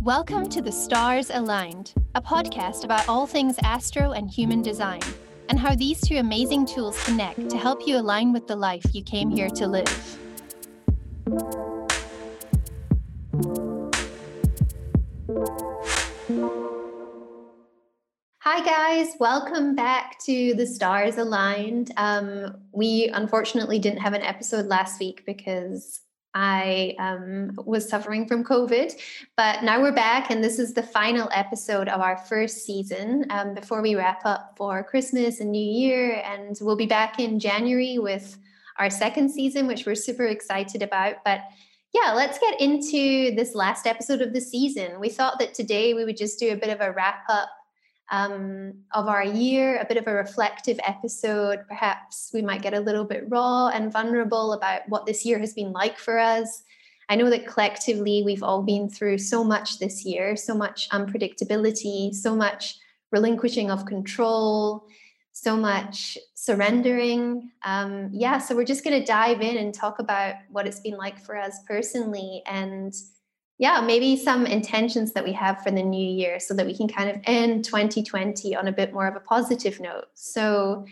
Welcome to The Stars Aligned, a podcast about all things astro and human design, and how these two amazing tools connect to help you align with the life you came here to live. Guys. Welcome back to The Stars Aligned. Um, we unfortunately didn't have an episode last week because I um, was suffering from COVID, but now we're back, and this is the final episode of our first season um, before we wrap up for Christmas and New Year. And we'll be back in January with our second season, which we're super excited about. But yeah, let's get into this last episode of the season. We thought that today we would just do a bit of a wrap up um, of our year, a bit of a reflective episode. Perhaps we might get a little bit raw and vulnerable about what this year has been like for us. I know that collectively we've all been through so much this year, so much unpredictability, so much relinquishing of control, so much surrendering. Um, yeah, so we're just going to dive in and talk about what it's been like for us personally and yeah, maybe some intentions that we have for the new year so that we can kind of end 2020 on a bit more of a positive note. So,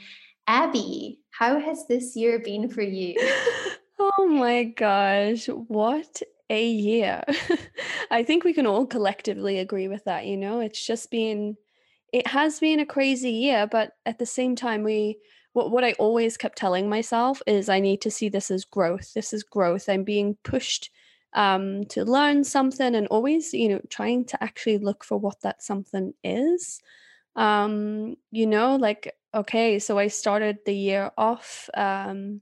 Abbey, how has this year been for you? oh my gosh, what a year. I think we can all collectively agree with that, you know? It's just been it has been a crazy year, but at the same time we what what I always kept telling myself is I need to see this as growth. This is growth. I'm being pushed um, to learn something and always, you know, trying to actually look for what that something is. Um, you know, like, okay, so I started the year off. Um,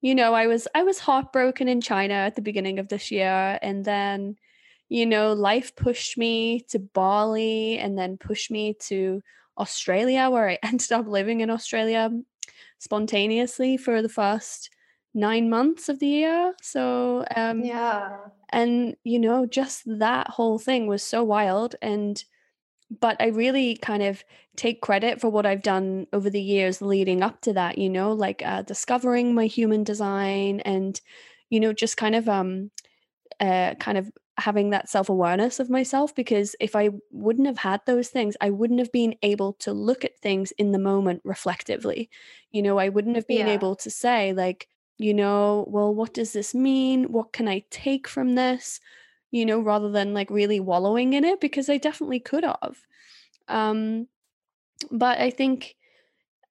you know, I was I was heartbroken in China at the beginning of this year, and then, you know, life pushed me to Bali, and then pushed me to Australia, where I ended up living in Australia spontaneously for the first nine months of the year. So, um, yeah. And, you know, just that whole thing was so wild. And, but I really kind of take credit for what I've done over the years leading up to that, you know, like uh, discovering my human design and, you know, just kind of, um, uh, kind of having that self awareness of myself because if I wouldn't have had those things, I wouldn't have been able to look at things in the moment reflectively. You know, I wouldn't have been yeah. able to say, like, you know, well, what does this mean? What can I take from this? You know, rather than like really wallowing in it, because I definitely could have. Um, but I think,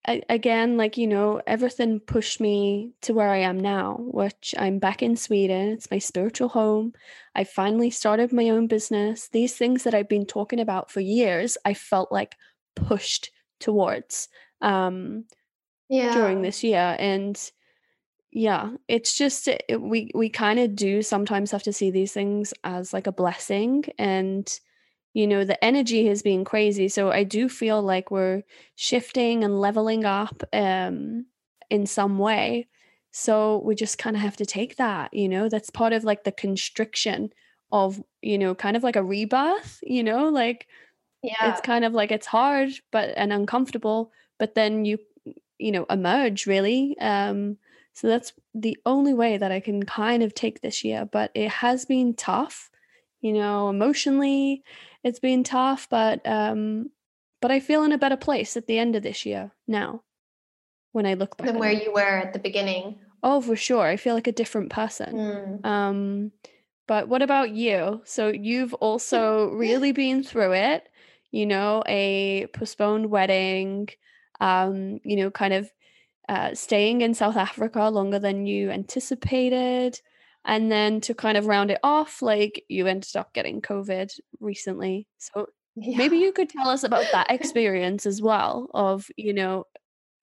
I, again, like, you know, everything pushed me to where I am now, which I'm back in Sweden. It's my spiritual home. I finally started my own business. These things that I've been talking about for years, I felt like pushed towards um, yeah. during this year. And, yeah, it's just it, we we kind of do sometimes have to see these things as like a blessing and you know the energy has been crazy so I do feel like we're shifting and leveling up um in some way. So we just kind of have to take that, you know, that's part of like the constriction of, you know, kind of like a rebirth, you know, like yeah. it's kind of like it's hard but and uncomfortable, but then you you know emerge really um so that's the only way that I can kind of take this year. But it has been tough, you know, emotionally, it's been tough, but um, but I feel in a better place at the end of this year now. When I look back, than where you were at the beginning. Oh, for sure. I feel like a different person. Mm. Um, but what about you? So you've also really been through it. You know, a postponed wedding. Um, you know, kind of uh, staying in South Africa longer than you anticipated. And then to kind of round it off, like you ended up getting COVID recently. So yeah. maybe you could tell us about that experience as well of, you know,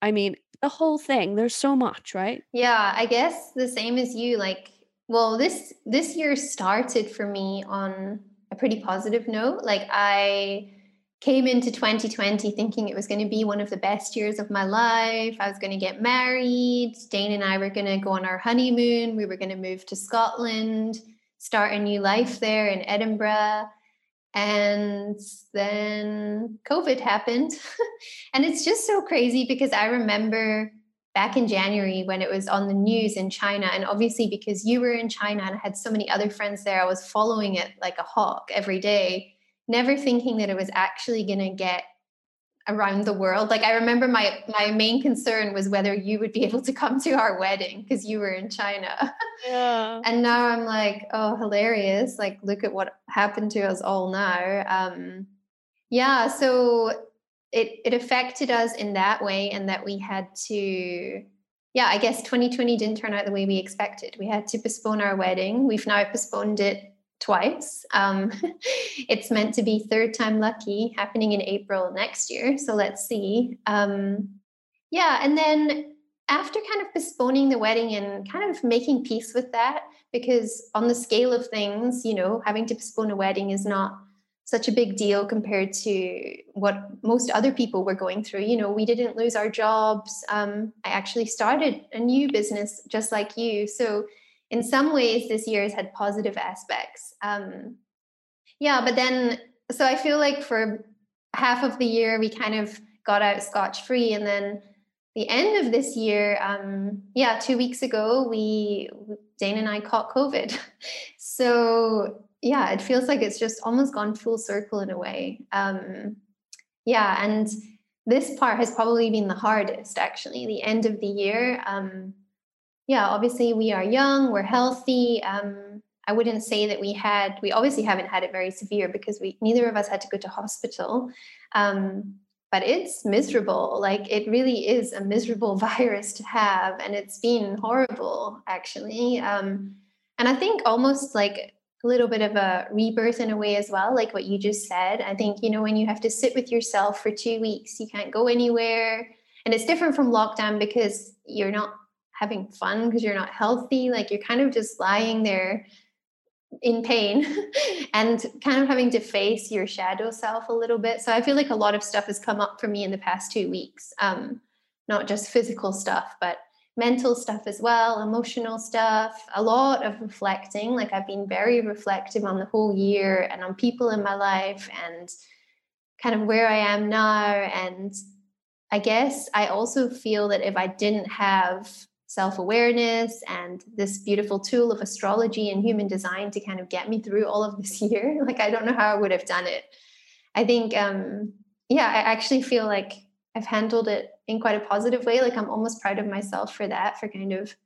I mean, the whole thing. There's so much, right? Yeah, I guess the same as you. Like, well, this this year started for me on a pretty positive note. Like I came into 2020 thinking it was going to be one of the best years of my life. I was going to get married. Dane and I were going to go on our honeymoon. We were going to move to Scotland, start a new life there in Edinburgh. and then COVID happened. and it's just so crazy because I remember back in January when it was on the news in China. And obviously, because you were in China and I had so many other friends there, I was following it like a hawk every day, never thinking that it was actually going to get around the world. Like I remember my my main concern was whether you would be able to come to our wedding because you were in China. Yeah. and now I'm like, oh, hilarious. Like look at what happened to us all now. Um yeah, so it it affected us in that way and that we had to yeah, I guess 2020 didn't turn out the way we expected. We had to postpone our wedding. We've now postponed it twice. Um, it's meant to be third time lucky happening in April next year. So let's see. Um, yeah. And then after kind of postponing the wedding and kind of making peace with that, because on the scale of things, you know, having to postpone a wedding is not such a big deal compared to what most other people were going through. You know, we didn't lose our jobs. Um, I actually started a new business just like you. So in some ways this year has had positive aspects um, yeah but then so i feel like for half of the year we kind of got out scotch free and then the end of this year um, yeah two weeks ago we dane and i caught covid. So yeah it feels like it's just almost gone full circle in a way um, yeah and this part has probably been the hardest actually the end of the year um, yeah, obviously we are young, we're healthy. Um, I wouldn't say that we had, we obviously haven't had it very severe because we neither of us had to go to hospital. Um, but it's miserable. Like it really is a miserable virus to have, and it's been horrible actually. Um, and I think almost like a little bit of a rebirth in a way as well, like what you just said. I think you know when you have to sit with yourself for two weeks, you can't go anywhere, and it's different from lockdown because you're not having fun because you're not healthy like you're kind of just lying there in pain and kind of having to face your shadow self a little bit. So i feel like a lot of stuff has come up for me in the past two weeks um, not just physical stuff but mental stuff as well emotional stuff a lot of reflecting like i've been very reflective on the whole year and on people in my life and kind of where i am now. And i guess i also feel that if i didn't have self awareness and this beautiful tool of astrology and human design to kind of get me through all of this year. Like, I don't know how I would have done it. I think, um, yeah, I actually feel like I've handled it in quite a positive way. Like, I'm almost proud of myself for that, for kind of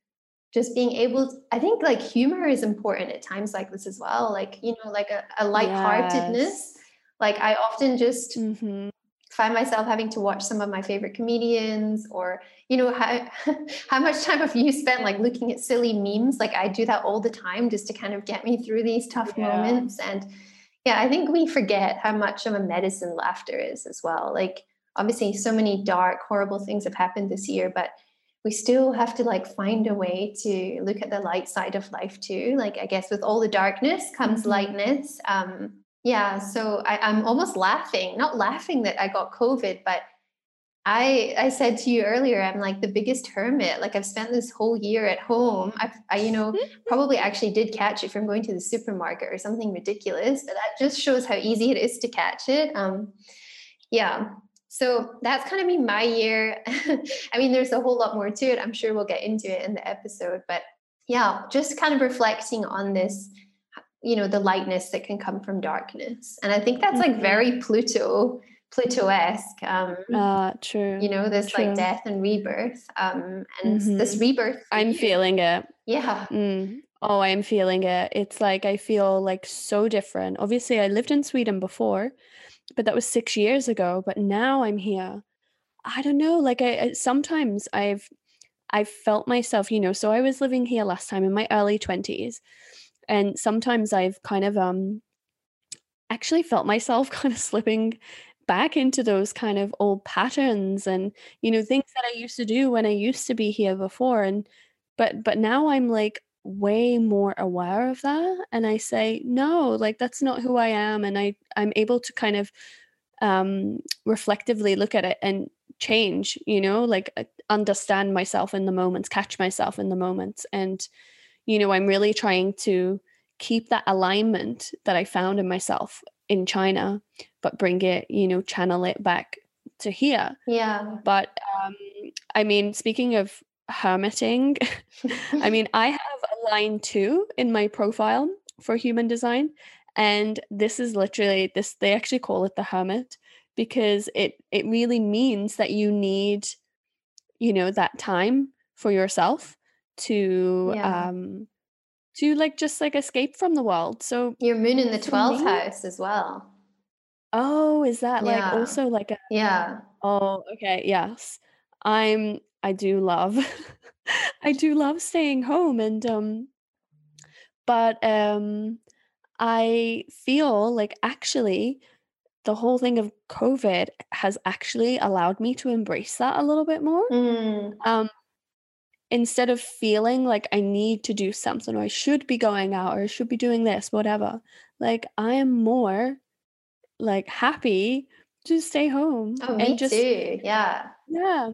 just being able to, I think like humor is important at times like this as well. Like, you know, like a, a lightheartedness. Yes. Like, I often just, mm-hmm find myself having to watch some of my favorite comedians or you know how how much time have you spent like looking at silly memes? Like i do that all the time just to kind of get me through these tough yeah. moments. And yeah i think we forget how much of a medicine laughter is as well. Like obviously so many dark horrible things have happened this year but we still have to like find a way to look at the light side of life too. Like i guess with all the darkness comes mm-hmm. lightness. Um yeah, so I, I'm almost laughing, not laughing that I got COVID, but I I said to you earlier, I'm like the biggest hermit. Like I've spent this whole year at home. I've, I, you know, probably actually did catch it from going to the supermarket or something ridiculous. But that just shows how easy it is to catch it. Um, yeah. So that's kind of been my year. I mean, there's a whole lot more to it. I'm sure we'll get into it in the episode. But yeah, just kind of reflecting on this you know the lightness that can come from darkness and i think that's like mm-hmm. very pluto pluto-esque um uh true you know there's true. like death and rebirth um and mm-hmm. this rebirth i'm feeling it yeah mm. oh i'm feeling it it's like i feel like so different obviously i lived in sweden before but that was six years ago but now i'm here i don't know like i, I sometimes i've i've felt myself you know so i was living here last time in my early 20s and sometimes i've kind of um actually felt myself kind of slipping back into those kind of old patterns and you know things that i used to do when i used to be here before. And but but now i'm like way more aware of that. And i say no like that's not who i am. And i i'm able to kind of um reflectively look at it and change you know like uh, understand myself in the moments catch myself in the moments. And you know, I'm really trying to keep that alignment that I found in myself in China, but bring it, you know, channel it back to here. Yeah. But um, I mean, speaking of hermiting, I mean, I have a line two in my profile for human design. And this is literally this, they actually call it the hermit because it it really means that you need, you know, that time for yourself to Yeah. um to like just like escape from the world. So Your moon in the 12th house as well. oh, is that like also like a Yeah. oh, okay, yes. I'm I do love I do love staying home and um but um I feel like actually the whole thing of COVID has actually allowed me to embrace that a little bit more. Mm. Um instead of feeling like I need to do something or I should be going out or I should be doing this, whatever. Like I am more like happy to stay home Oh, and me just too. Yeah. yeah.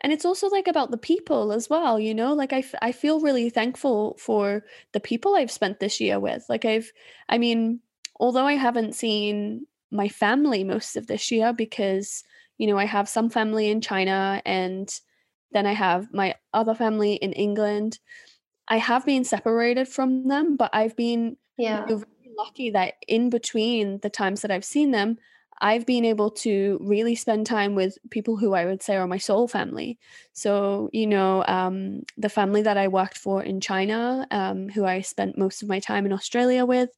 And it's also like about the people as well, you know? Like I f- I feel really thankful for the people I've spent this year with. Like I've I mean, although I haven't seen my family most of this year because, you know, I have some family in China and then I have my other family in England. I have been separated from them, but I've been you Yeah. know, lucky that in between the times that I've seen them, I've been able to really spend time with people who I would say are my soul family. So, you know, um, the family that I worked for in China, um, who I spent most of my time in Australia with,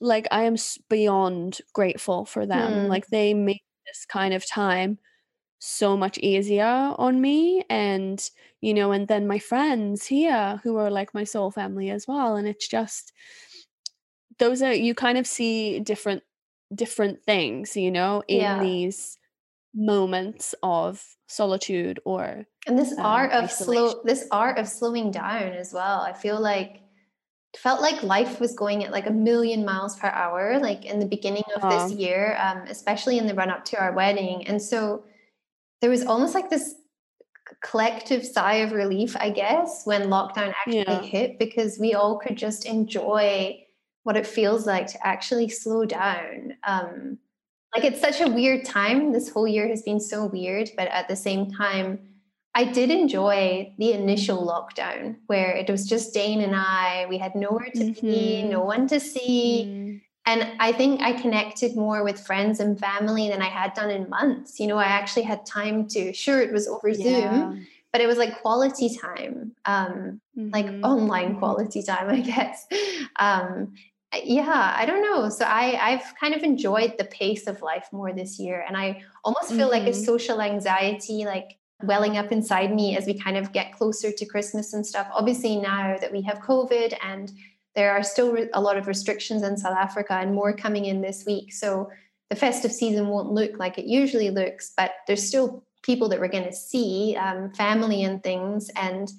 like I am beyond grateful for them. Hmm. Like they made this kind of time so much easier on me and you know and then my friends here who are like my soul family as well and it's just those are you kind of see different different things you know in Yeah. these moments of solitude or And this um, art of isolation slow this art of slowing down as well. I feel like felt like life was going at like a million miles per hour, like in the beginning of this year, um, especially in the run up to our wedding. And so there was almost like this collective sigh of relief, I guess, when lockdown actually yeah hit, because we all could just enjoy what it feels like to actually slow down. Um, like it's such a weird time. This whole year has been so weird, but at the same time, I did enjoy the initial lockdown where it was just Dane and I. We had nowhere to be, no mm-hmm. one to see. mm, And I think I connected more with friends and family than I had done in months. You know, I actually had time to, sure, it was over yeah Zoom, but it was like quality time, um, like mm-hmm. online Mm-hmm. quality time, I guess. Um, yeah, I don't know. So I, I've kind of enjoyed the pace of life more this year. And I almost feel like a Mm-hmm. social anxiety, like welling up inside me as we kind of get closer to Christmas and stuff. Obviously, now that we have COVID and there are still re- a lot of restrictions in South Africa and more coming in this week. So the festive season won't look like it usually looks, but there's still people that we're going to see, um, family and things. And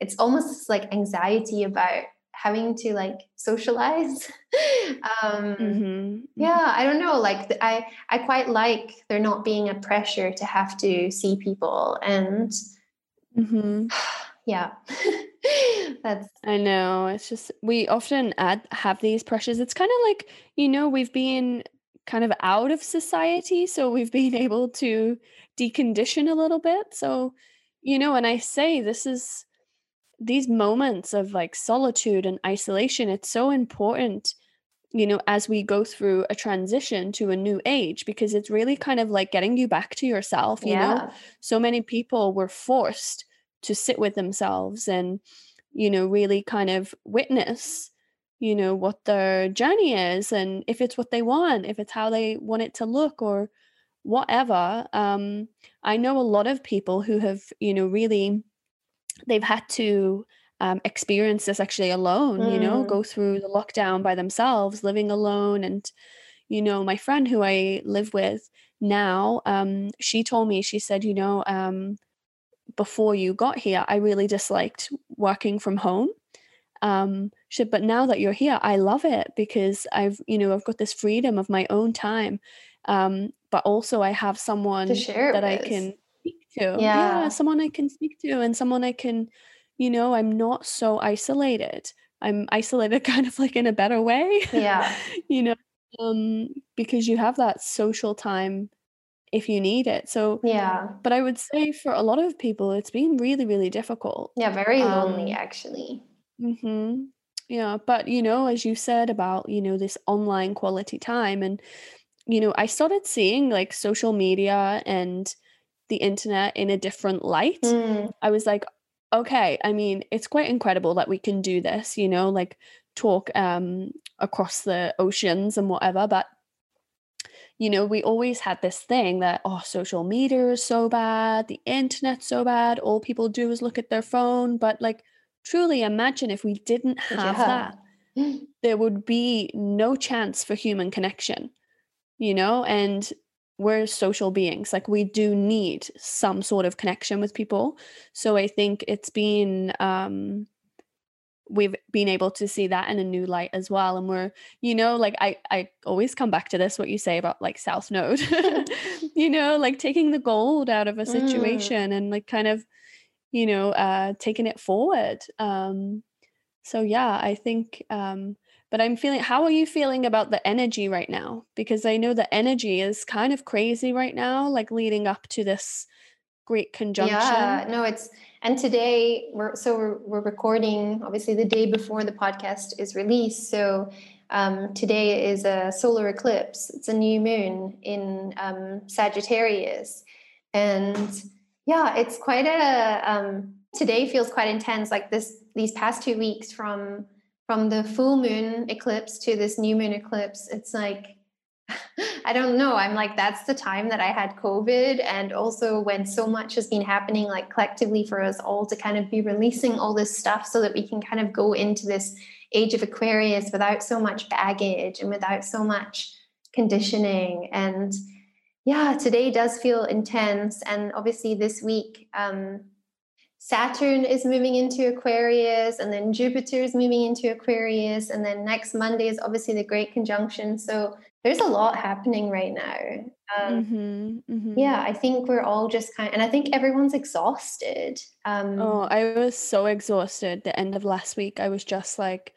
it's almost like anxiety about having to like socialize. um, Mm-hmm. yeah, I don't know. Like I, I quite like there not being a pressure to have to see people, and Mm-hmm. yeah, that's I know. It's just we often add have these pressures. It's kind of like, you know, we've been kind of out of society, so we've been able to decondition a little bit. So, you know, and I say this is these moments of like solitude and isolation, it's so important, you know, as we go through a transition to a new age because it's really kind of like getting you back to yourself, you know. yeah, So many people were forced to sit with themselves and you know, really kind of witness, you know, what their journey is and if it's what they want, if it's how they want it to look or whatever. Um, I know a lot of people who have, you know, really they've had to um, experience this actually alone, you know, mm, go through the lockdown by themselves, living alone. And, you know, my friend who I live with now, um, she told me, she said, you know, um, before you got here, I really disliked working from home. Um, but now that you're here, I love it because I've, you know, I've got this freedom of my own time. Um, but also I have someone that I can speak to. Yeah, Yeah, someone I can speak to and someone I can, you know, I'm not so isolated. I'm isolated kind of like in a better way, yeah, you know. um, because you have that social time if you need it. So yeah, but I would say for a lot of people, it's been really, really difficult. Yeah, very lonely um, actually. Mm-hmm. Yeah, but you know, as you said about you know this online quality time, and you know, I started seeing like social media and the internet in a different light. Mm. I was like, okay, I mean, it's quite incredible that we can do this, you know, like talk um across the oceans and whatever, but you know, we always had this thing that, oh, social media is so bad, the internet's so bad, all people do is look at their phone. But like, truly imagine if we didn't have yeah. that, there would be no chance for human connection, you know? And we're social beings, like, we do need some sort of connection with people. So I think it's been, um, we've been able to see that in a new light as well and we're you know like i i always come back to this what you say about like south node you know like taking the gold out of a mm. situation mm. and like kind of you know uh taking it forward um so yeah i think um but i'm feeling how are you feeling about the energy right now because i know the energy is kind of crazy right now like leading up to this great conjunction yeah no it's and today we're so we're, we're recording obviously the day before the podcast is released. So um, today is a solar eclipse. It's a new moon in um, Sagittarius, and yeah, it's quite a. Um, today feels quite intense. Like this, these past two weeks from from the full moon eclipse to this new moon eclipse, it's like I don't know. I'm like, that's the time that I had COVID. And also when so much has been happening, like collectively for us all to kind of be releasing all this stuff so that we can kind of go into this age of Aquarius without so much baggage and without so much conditioning. And yeah, today does feel intense. And obviously this week, um, Saturn is moving into Aquarius, and then Jupiter is moving into Aquarius, and then next Monday is obviously the Great Conjunction. So there's a lot happening right now. Um, mm-hmm, mm-hmm. Yeah, I think we're all just kind, of, and I think everyone's exhausted. Um, oh, I was so exhausted. The end of last week, I was just like,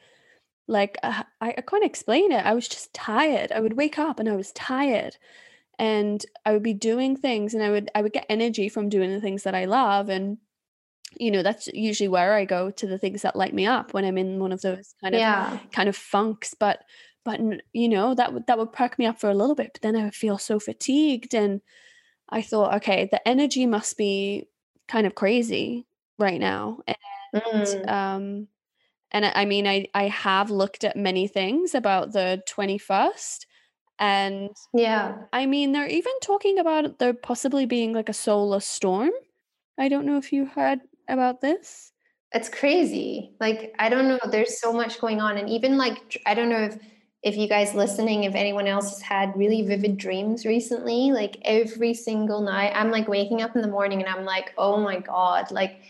like uh, I, I can't explain it. I was just tired. I would wake up and I was tired, and I would be doing things, and I would I would get energy from doing the things that I love, and you know that's usually where I go to the things that light me up when I'm in one of those kind of yeah. kind of funks. But but you know that would that would perk me up for a little bit but then i would feel so fatigued and i thought okay the energy must be kind of crazy right now and mm. um and I, I mean i i have looked at many things about the 21st and yeah. I mean they're even talking about there possibly being like a solar storm. I don't know if you heard about this. It's crazy. Like i don't know there's so much going on and even like i don't know if if you guys listening, if anyone else has had really vivid dreams recently, like every single night, I'm like waking up in the morning and I'm like, oh my God, like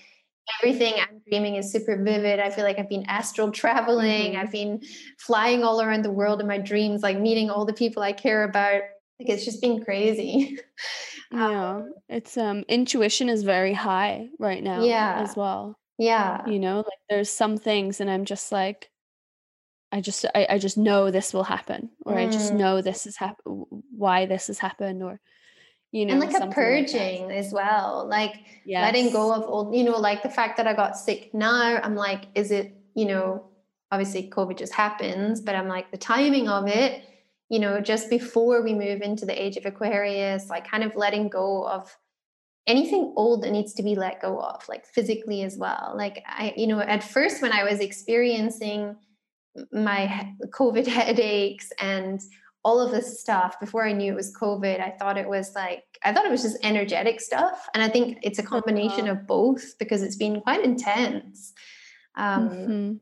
everything I'm dreaming is super vivid. I feel like I've been astral traveling. I've been flying all around the world in my dreams, like meeting all the people I care about. Like it's just been crazy. yeah. Um, it's um intuition is very high right now yeah. as well. Yeah. You know, like there's some things and I'm just like I just I, I just know this will happen, or mm. I just mm. know this is happen why this has happened, or you know, and like a purging like as well, like yes. letting go of old, you know, like the fact that I got sick now. I'm like, is it, you know, obviously COVID just happens, but I'm like the timing of it, you know, just before we move into the age of Aquarius, like kind of letting go of anything old that needs to be let go of, like physically as well. Like I, you know, at first when I was experiencing my COVID headaches and all of this stuff before I knew it was COVID. I thought it was like, I thought it was just energetic stuff. And I think it's a combination uh-huh. of both because it's been quite intense. Um, mm-hmm.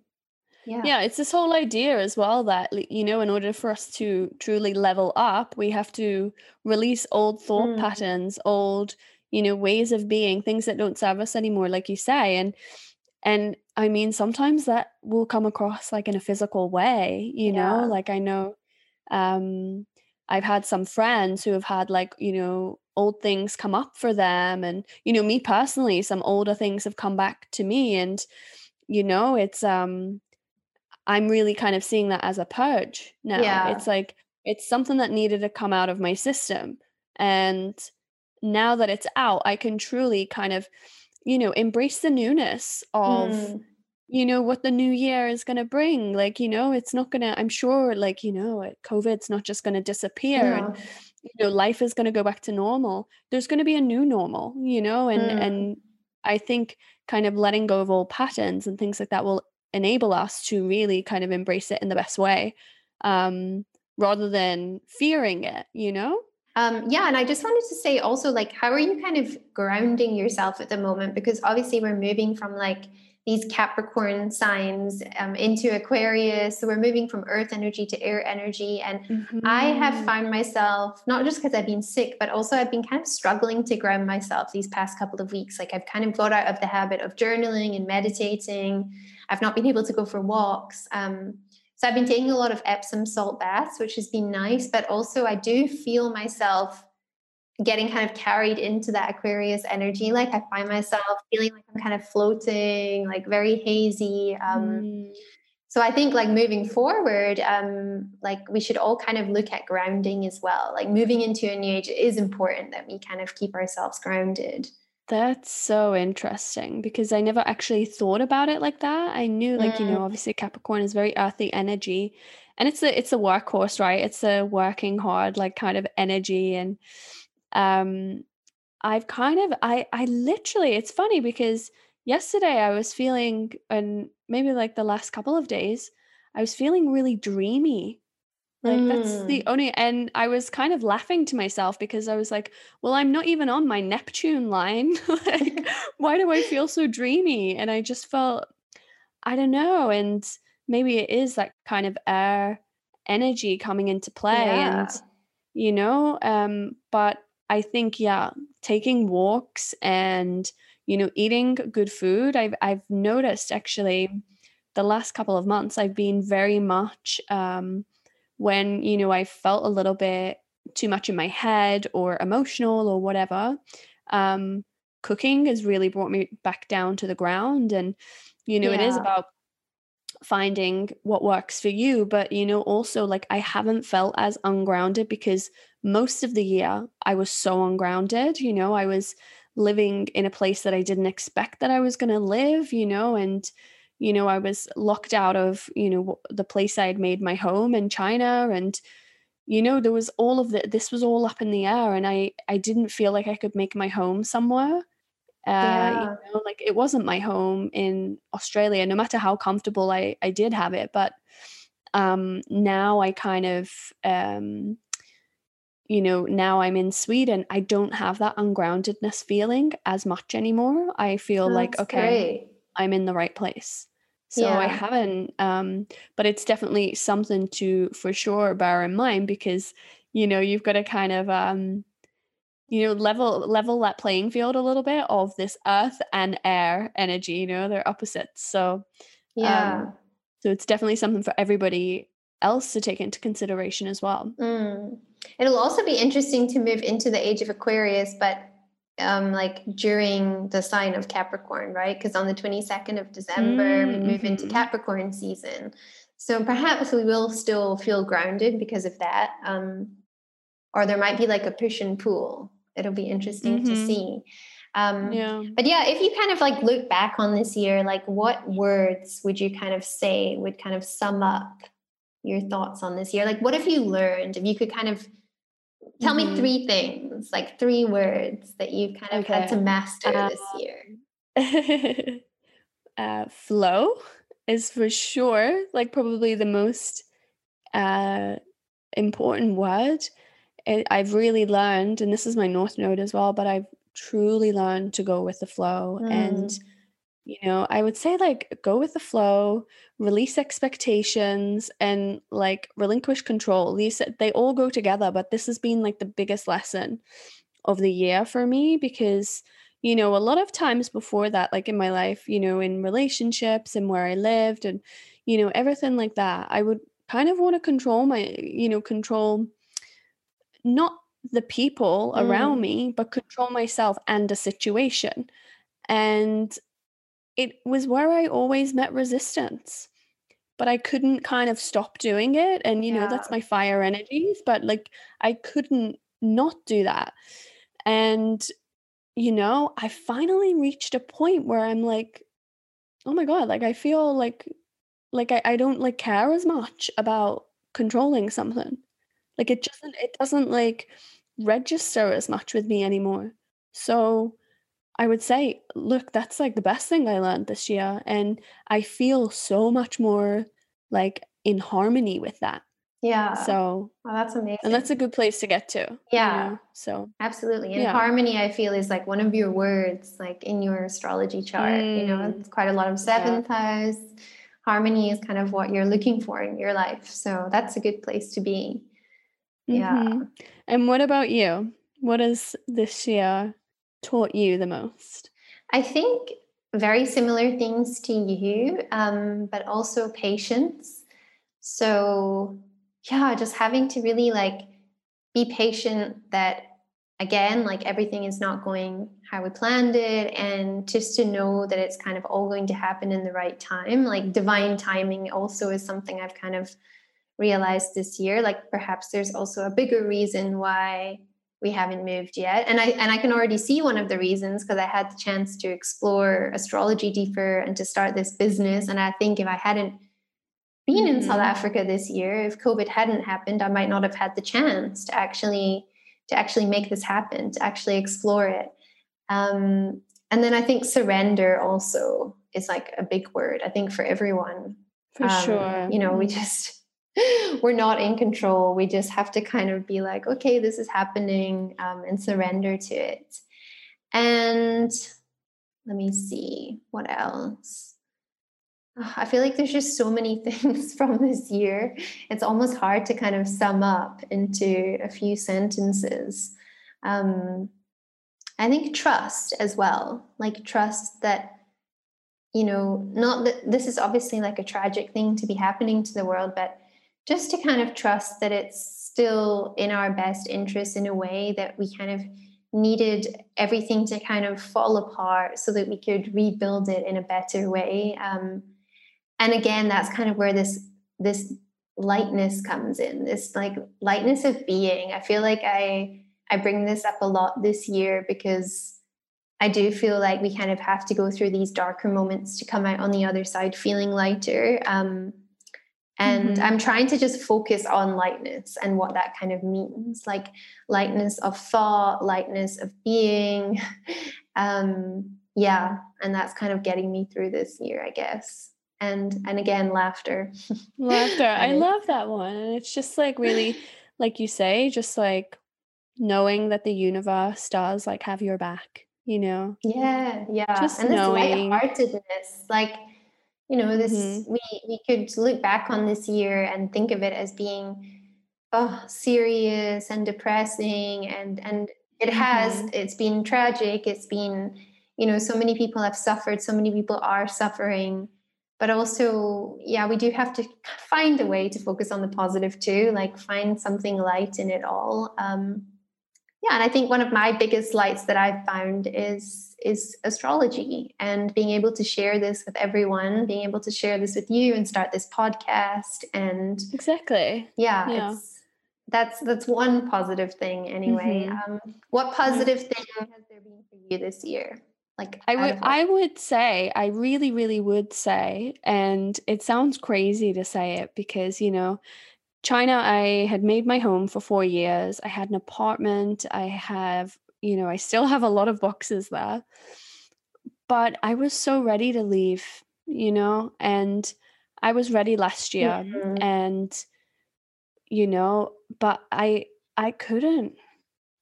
Yeah. yeah, it's this whole idea as well that, you know, in order for us to truly level up, we have to release old thought mm. patterns, old, you know, ways of being, things that don't serve us anymore, like you say. And, and I mean, sometimes that will come across like in a physical way, you yeah. know, like I know um I've had some friends who have had like, you know, old things come up for them and you know, me personally, some older things have come back to me and you know, it's um I'm really kind of seeing that as a purge now. Yeah. It's like it's something that needed to come out of my system. And now that it's out, I can truly kind of, you know, embrace the newness of, mm. you know, what the new year is going to bring. Like, you know, it's not going to, I'm sure, like, you know, COVID's not just going to disappear. Yeah. And, you know, life is going to go back to normal. There's going to be a new normal, you know, and, mm. and, I think kind of letting go of old patterns and things like that will enable us to really kind of embrace it in the best way um, rather than fearing it, you know? Um, yeah, and I just wanted to say also, like, how are you kind of grounding yourself at the moment? Because obviously, we're moving from like these Capricorn signs um, into Aquarius. So we're moving from earth energy to air energy. And mm-hmm. I have mm-hmm. found myself, not just because I've been sick, but also I've been kind of struggling to ground myself these past couple of weeks. Like I've kind of got out of the habit of journaling and meditating. I've not been able to go for walks. Um, so I've been taking a lot of Epsom salt baths, which has been nice, but also I do feel myself getting kind of carried into that Aquarius energy. Like I find myself feeling like I'm kind of floating, like very hazy. Um, mm. So I think like moving forward, um, like we should all kind of look at grounding as well. Like moving into a new age, it is important that we kind of keep ourselves grounded. That's so interesting because I never actually thought about it like that. I knew like, mm. you know, obviously Capricorn is very earthy energy and it's a it's a workhorse, right? It's a working hard like kind of energy and um I've kind of I I literally it's funny because yesterday I was feeling and maybe like the last couple of days I was feeling really dreamy like that's the mm. only and I was kind of laughing to myself because I was like, well, I'm not even on my Neptune line. like, why do I feel so dreamy? And I just felt I don't know. And maybe it is that kind of air energy coming into play. Yeah. And you know, um, but I think, yeah, taking walks and, you know, eating good food, I've I've noticed actually the last couple of months I've been very much um when you know I felt a little bit too much in my head or emotional or whatever, um, cooking has really brought me back down to the ground. And you know, yeah. it is about finding what works for you but you know also like i haven't felt as ungrounded because most of the year i was so ungrounded you know i was living in a place that i didn't expect that i was going to live you know and you know, I was locked out of, you know, the place I had made my home in China and you know, there was all of that this was all up in the air and I I didn't feel like I could make my home somewhere. Uh, yeah. you know, like it wasn't my home in Australia, no matter how comfortable I, I did have it. But um, now I kind of, um, you know, now I'm in Sweden, I don't have that ungroundedness feeling as much anymore. I feel That's like, okay, great. I'm in the right place. So yeah. I haven't, um, but it's definitely something to for sure bear in mind because you know you've got to kind of um, you know level level that playing field a little bit of this earth and air energy. You know they're opposites, so yeah. Um, so it's definitely something for everybody else to take into consideration as well. Mm. It'll also be interesting to move into the age of Aquarius, but um, like during the sign of Capricorn, right? Because on the 22nd of December, mm-hmm. we move into mm-hmm. Capricorn season. So perhaps we will still feel grounded because of that. Um, or there might be like a push and pull. It'll be interesting mm-hmm. to see. Um, yeah. But yeah, if you kind of like look back on this year, like what words would you kind of say would kind of sum up your thoughts on this year? Like, what have you learned? If you could kind of Tell mm-hmm. me three things, like three words that you've kind of okay. had to master uh, this year. uh, flow is for sure like probably the most uh, important word. It, I've really learned, and this is my North Node as well, but I've truly learned to go with the flow mm. and you know i would say like go with the flow release expectations and like relinquish control these they all go together but this has been like the biggest lesson of the year for me because you know a lot of times before that like in my life you know in relationships and where i lived and you know everything like that i would kind of want to control my you know control not the people mm. around me but control myself and a situation and it was where I always met resistance but I couldn't kind of stop doing it. And, you Yeah. know, that's my fire energies, but like I couldn't not do that. And, you know, I finally reached a point where I'm like, oh my God, like I feel like like I, I don't like care as much about controlling something. Like it doesn't it doesn't like register as much with me anymore. So I would say, look, that's like the best thing I learned this year. And I feel so much more like in harmony with that. Yeah. So, well, that's amazing. and that's a good place to get to. you Yeah. know? So, Absolutely. And Yeah. harmony, I feel, is like one of your words, like in your astrology chart. You know, Mm. it's quite a lot of seventh house. Harmony is kind of what you're looking for in your life. So that's a good place to be. Yeah. mhm. And what about you? What is this year taught you the most? I think very similar things to you, um, but also patience. So, yeah, just having to really like be patient that again, like everything is not going how we planned it, and just to know that it's kind of all going to happen in the right time. Like divine timing also is something I've kind of realized this year. Like perhaps there's also a bigger reason why we haven't moved yet and i and i can already see one of the reasons because i had the chance to explore astrology deeper and to start this business and i think if i hadn't been in south Mhm. africa this year if covid hadn't happened i might not have had the chance to actually to actually make this happen to actually explore it um, and then i think surrender also is like a big word i think for everyone For um, sure. you know we Mm. just we're not in control. We just have to kind of be like okay this is happening um, and surrender to it. And let me see what else? Ah, i feel like there's just so many things from this year. It's almost hard to kind of sum up into a few sentences. Um, i think trust as well like trust that you know not that this is obviously like a tragic thing to be happening to the world but just to kind of trust that it's still in our best interest in a way that we kind of needed everything to kind of fall apart so that we could rebuild it in a better way. Um, and again that's kind of where this this lightness comes in this like lightness of being. I feel like i i bring this up a lot this year because i do feel like we kind of have to go through these darker moments to come out on the other side feeling lighter. Um, and Mhm. i'm trying to just focus on lightness and what that kind of means like lightness of thought lightness of being um yeah and that's kind of getting me through this year i guess and and again laughter Laughter. I love that one. And it's just like really, like you say, just like knowing that the universe does like have your back, you know? yeah yeah Just and this knowing- lightheartedness like you know this Mhm. we we could look back on this year and think of it as being oh serious and depressing and and it has Mhm. it's been tragic it's been you know so many people have suffered so many people are suffering but also yeah we do have to find a way to focus on the positive too like find something light in it all um yeah and i think one of my biggest lights that i've found is is astrology and being able to share this with everyone being able to share this with you and start this podcast and Exactly. yeah, Yeah. it's that's that's one positive thing anyway Mhm. um what positive thing has there been for you this year like I would I would say, I really, really would say, and it sounds crazy to say it because, you know, China, I had made my home for four years. I had an apartment. I have, you know, I still have a lot of boxes there. But I was so ready to leave, you know, and I was ready last year. Mhm. And, you know, but I I couldn't.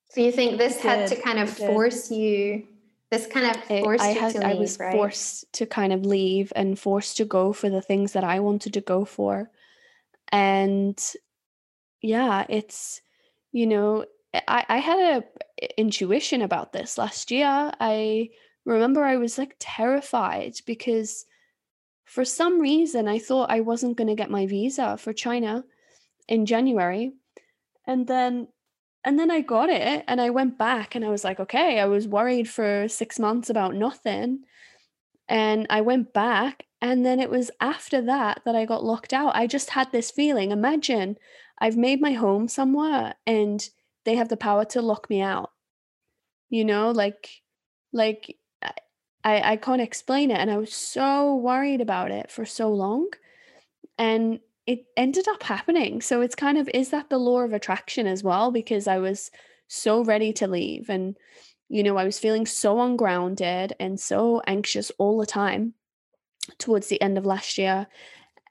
so you think this had to kind of force you this kind of it- forced I you had to I was right forced to kind of leave and forced to go for the things that I wanted to go for. And yeah, it's you know, I I had a intuition about this last year. I remember I was like terrified because for some reason I thought I wasn't going to get my visa for China in January. And then and then I got it and I went back and I was like, okay, I was worried for 6 months about nothing. And I went back, and then it was after that that I got locked out. I just had this feeling imagine I've made my home somewhere and they have the power to lock me out. You know, like, like, I, I can't explain it. And I was so worried about it for so long. And it ended up happening. So it's kind of, is that the law of attraction as well? Because I was so ready to leave. And, you know, I was feeling so ungrounded and so anxious all the time towards the end of last year.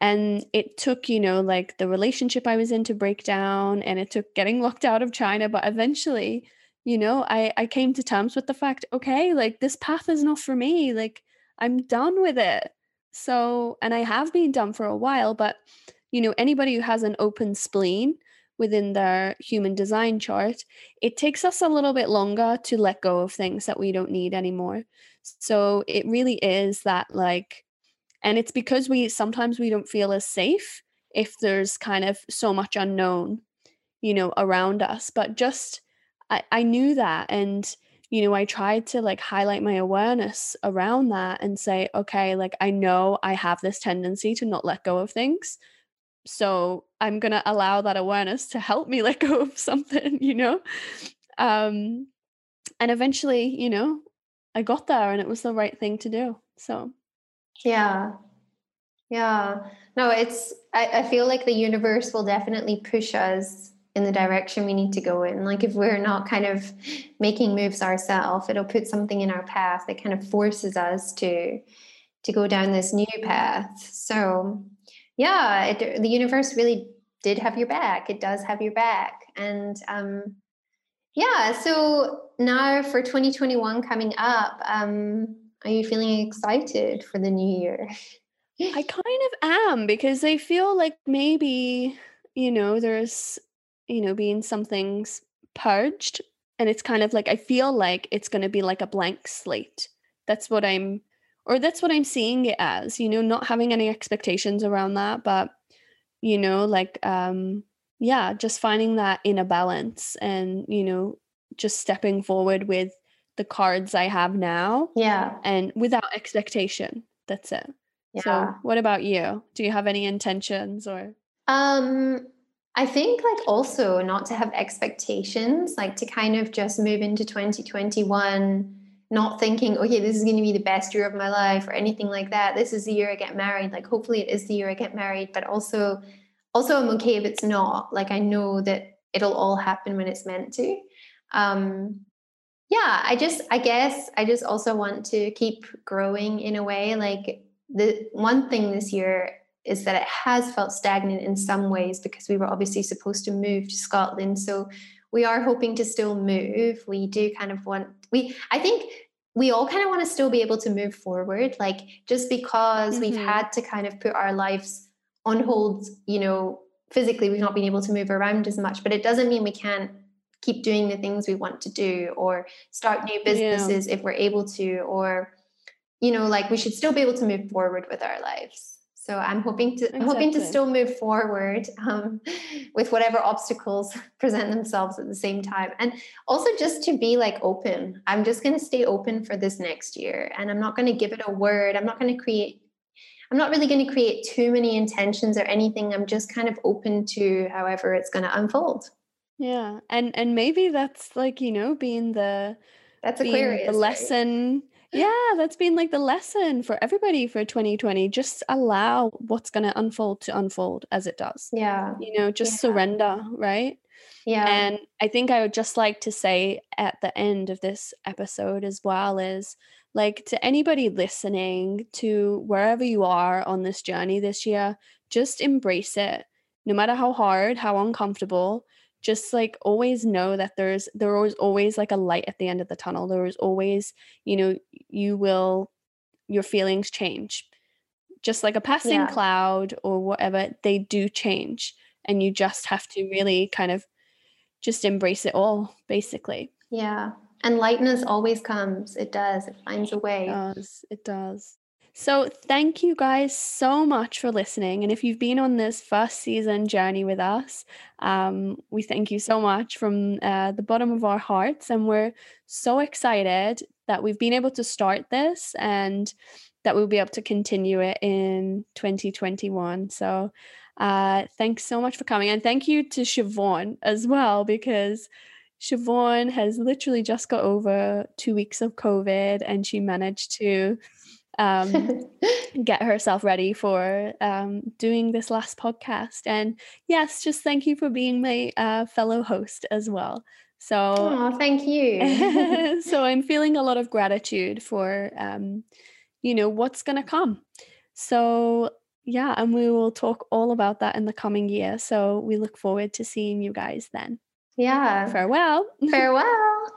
And it took, you know, like the relationship I was in to break down and it took getting locked out of China. But eventually, you know, I, I came to terms with the fact, okay, like this path is not for me. Like I'm done with it. So, and I have been done for a while, but, you know, anybody who has an open spleen, within their human design chart, it takes us a little bit longer to let go of things that we don't need anymore. So it really is that like, and it's because we sometimes we don't feel as safe if there's kind of so much unknown, you know, around us. But just, I, I knew that. And, you know, I tried to like highlight my awareness around that and say, okay, like I know I have this tendency to not let go of things so i'm going to allow that awareness to help me let go of something you know? Um and eventually you know i got there and it was the right thing to do so. Yeah. Yeah. No it's I, I feel like the universe will definitely push us in the direction we need to go in like if we're not kind of making moves ourselves it'll put something in our path that kind of forces us to to go down this new path so yeah, it, the universe really did have your back. It does have your back. And um, yeah, so now for 2021 coming up, um, are you feeling excited for the new year? I kind of am because I feel like maybe, you know, there's, you know, being some things purged. And it's kind of like, I feel like it's going to be like a blank slate. That's what I'm or that's what I'm seeing it as, you know, not having any expectations around that, but you know, like um yeah, just finding that in a balance and, you know, just stepping forward with the cards I have now. Yeah. And without expectation. That's it. Yeah. So, what about you? Do you have any intentions or um I think like also not to have expectations, like to kind of just move into 2021 not thinking, okay, this is going to be the best year of my life or anything like that. This is the year I get married. Like, hopefully, it is the year I get married. But also, also, I'm okay if it's not. Like, I know that it'll all happen when it's meant to. Um, yeah, I just, I guess, I just also want to keep growing in a way. Like, the one thing this year is that it has felt stagnant in some ways because we were obviously supposed to move to Scotland. So we are hoping to still move. We do kind of want we I think we all kind of want to still be able to move forward like just because mm-hmm. we've had to kind of put our lives on hold, you know, physically we've not been able to move around as much, but it doesn't mean we can't keep doing the things we want to do or start new businesses yeah. if we're able to or you know like we should still be able to move forward with our lives so I'm hoping to exactly. hoping to still move forward um, with whatever obstacles present themselves at the same time, and also just to be like open. I'm just going to stay open for this next year, and I'm not going to give it a word. I'm not going to create. I'm not really going to create too many intentions or anything. I'm just kind of open to however it's going to unfold. Yeah, and and maybe that's like you know being the that's Aquarius, the lesson. Right? Yeah, that's been like the lesson for everybody for 2020. Just allow what's going to unfold to unfold as it does. Yeah. You know, just yeah. surrender, right? Yeah. And I think I would just like to say at the end of this episode as well is like to anybody listening to wherever you are on this journey this year, just embrace it. No matter how hard, how uncomfortable, just like always know that there's there is always like a light at the end of the tunnel. There is always you know you will your feelings change. Just like a passing yeah. cloud or whatever they do change and you just have to really kind of just embrace it all basically. Yeah and lightness always comes. It does. It finds a way. It does. It does so, thank you guys so much for listening. And if you've been on this first season journey with us, um, we thank you so much from uh, the bottom of our hearts. And we're so excited that we've been able to start this and that we'll be able to continue it in 2021. So uh, thanks so much for coming. And thank you to Siobhan as well, because Siobhan has literally just got over two weeks of COVID and she managed to um, get herself ready for um, doing this last podcast. And yes, just thank you for being my uh, fellow host as well. So, oh, thank you. so I'm feeling a lot of gratitude for, um, you know, what's going to come. So yeah, and we will talk all about that in the coming year. So we look forward to seeing you guys then. Yeah. Farewell. Farewell.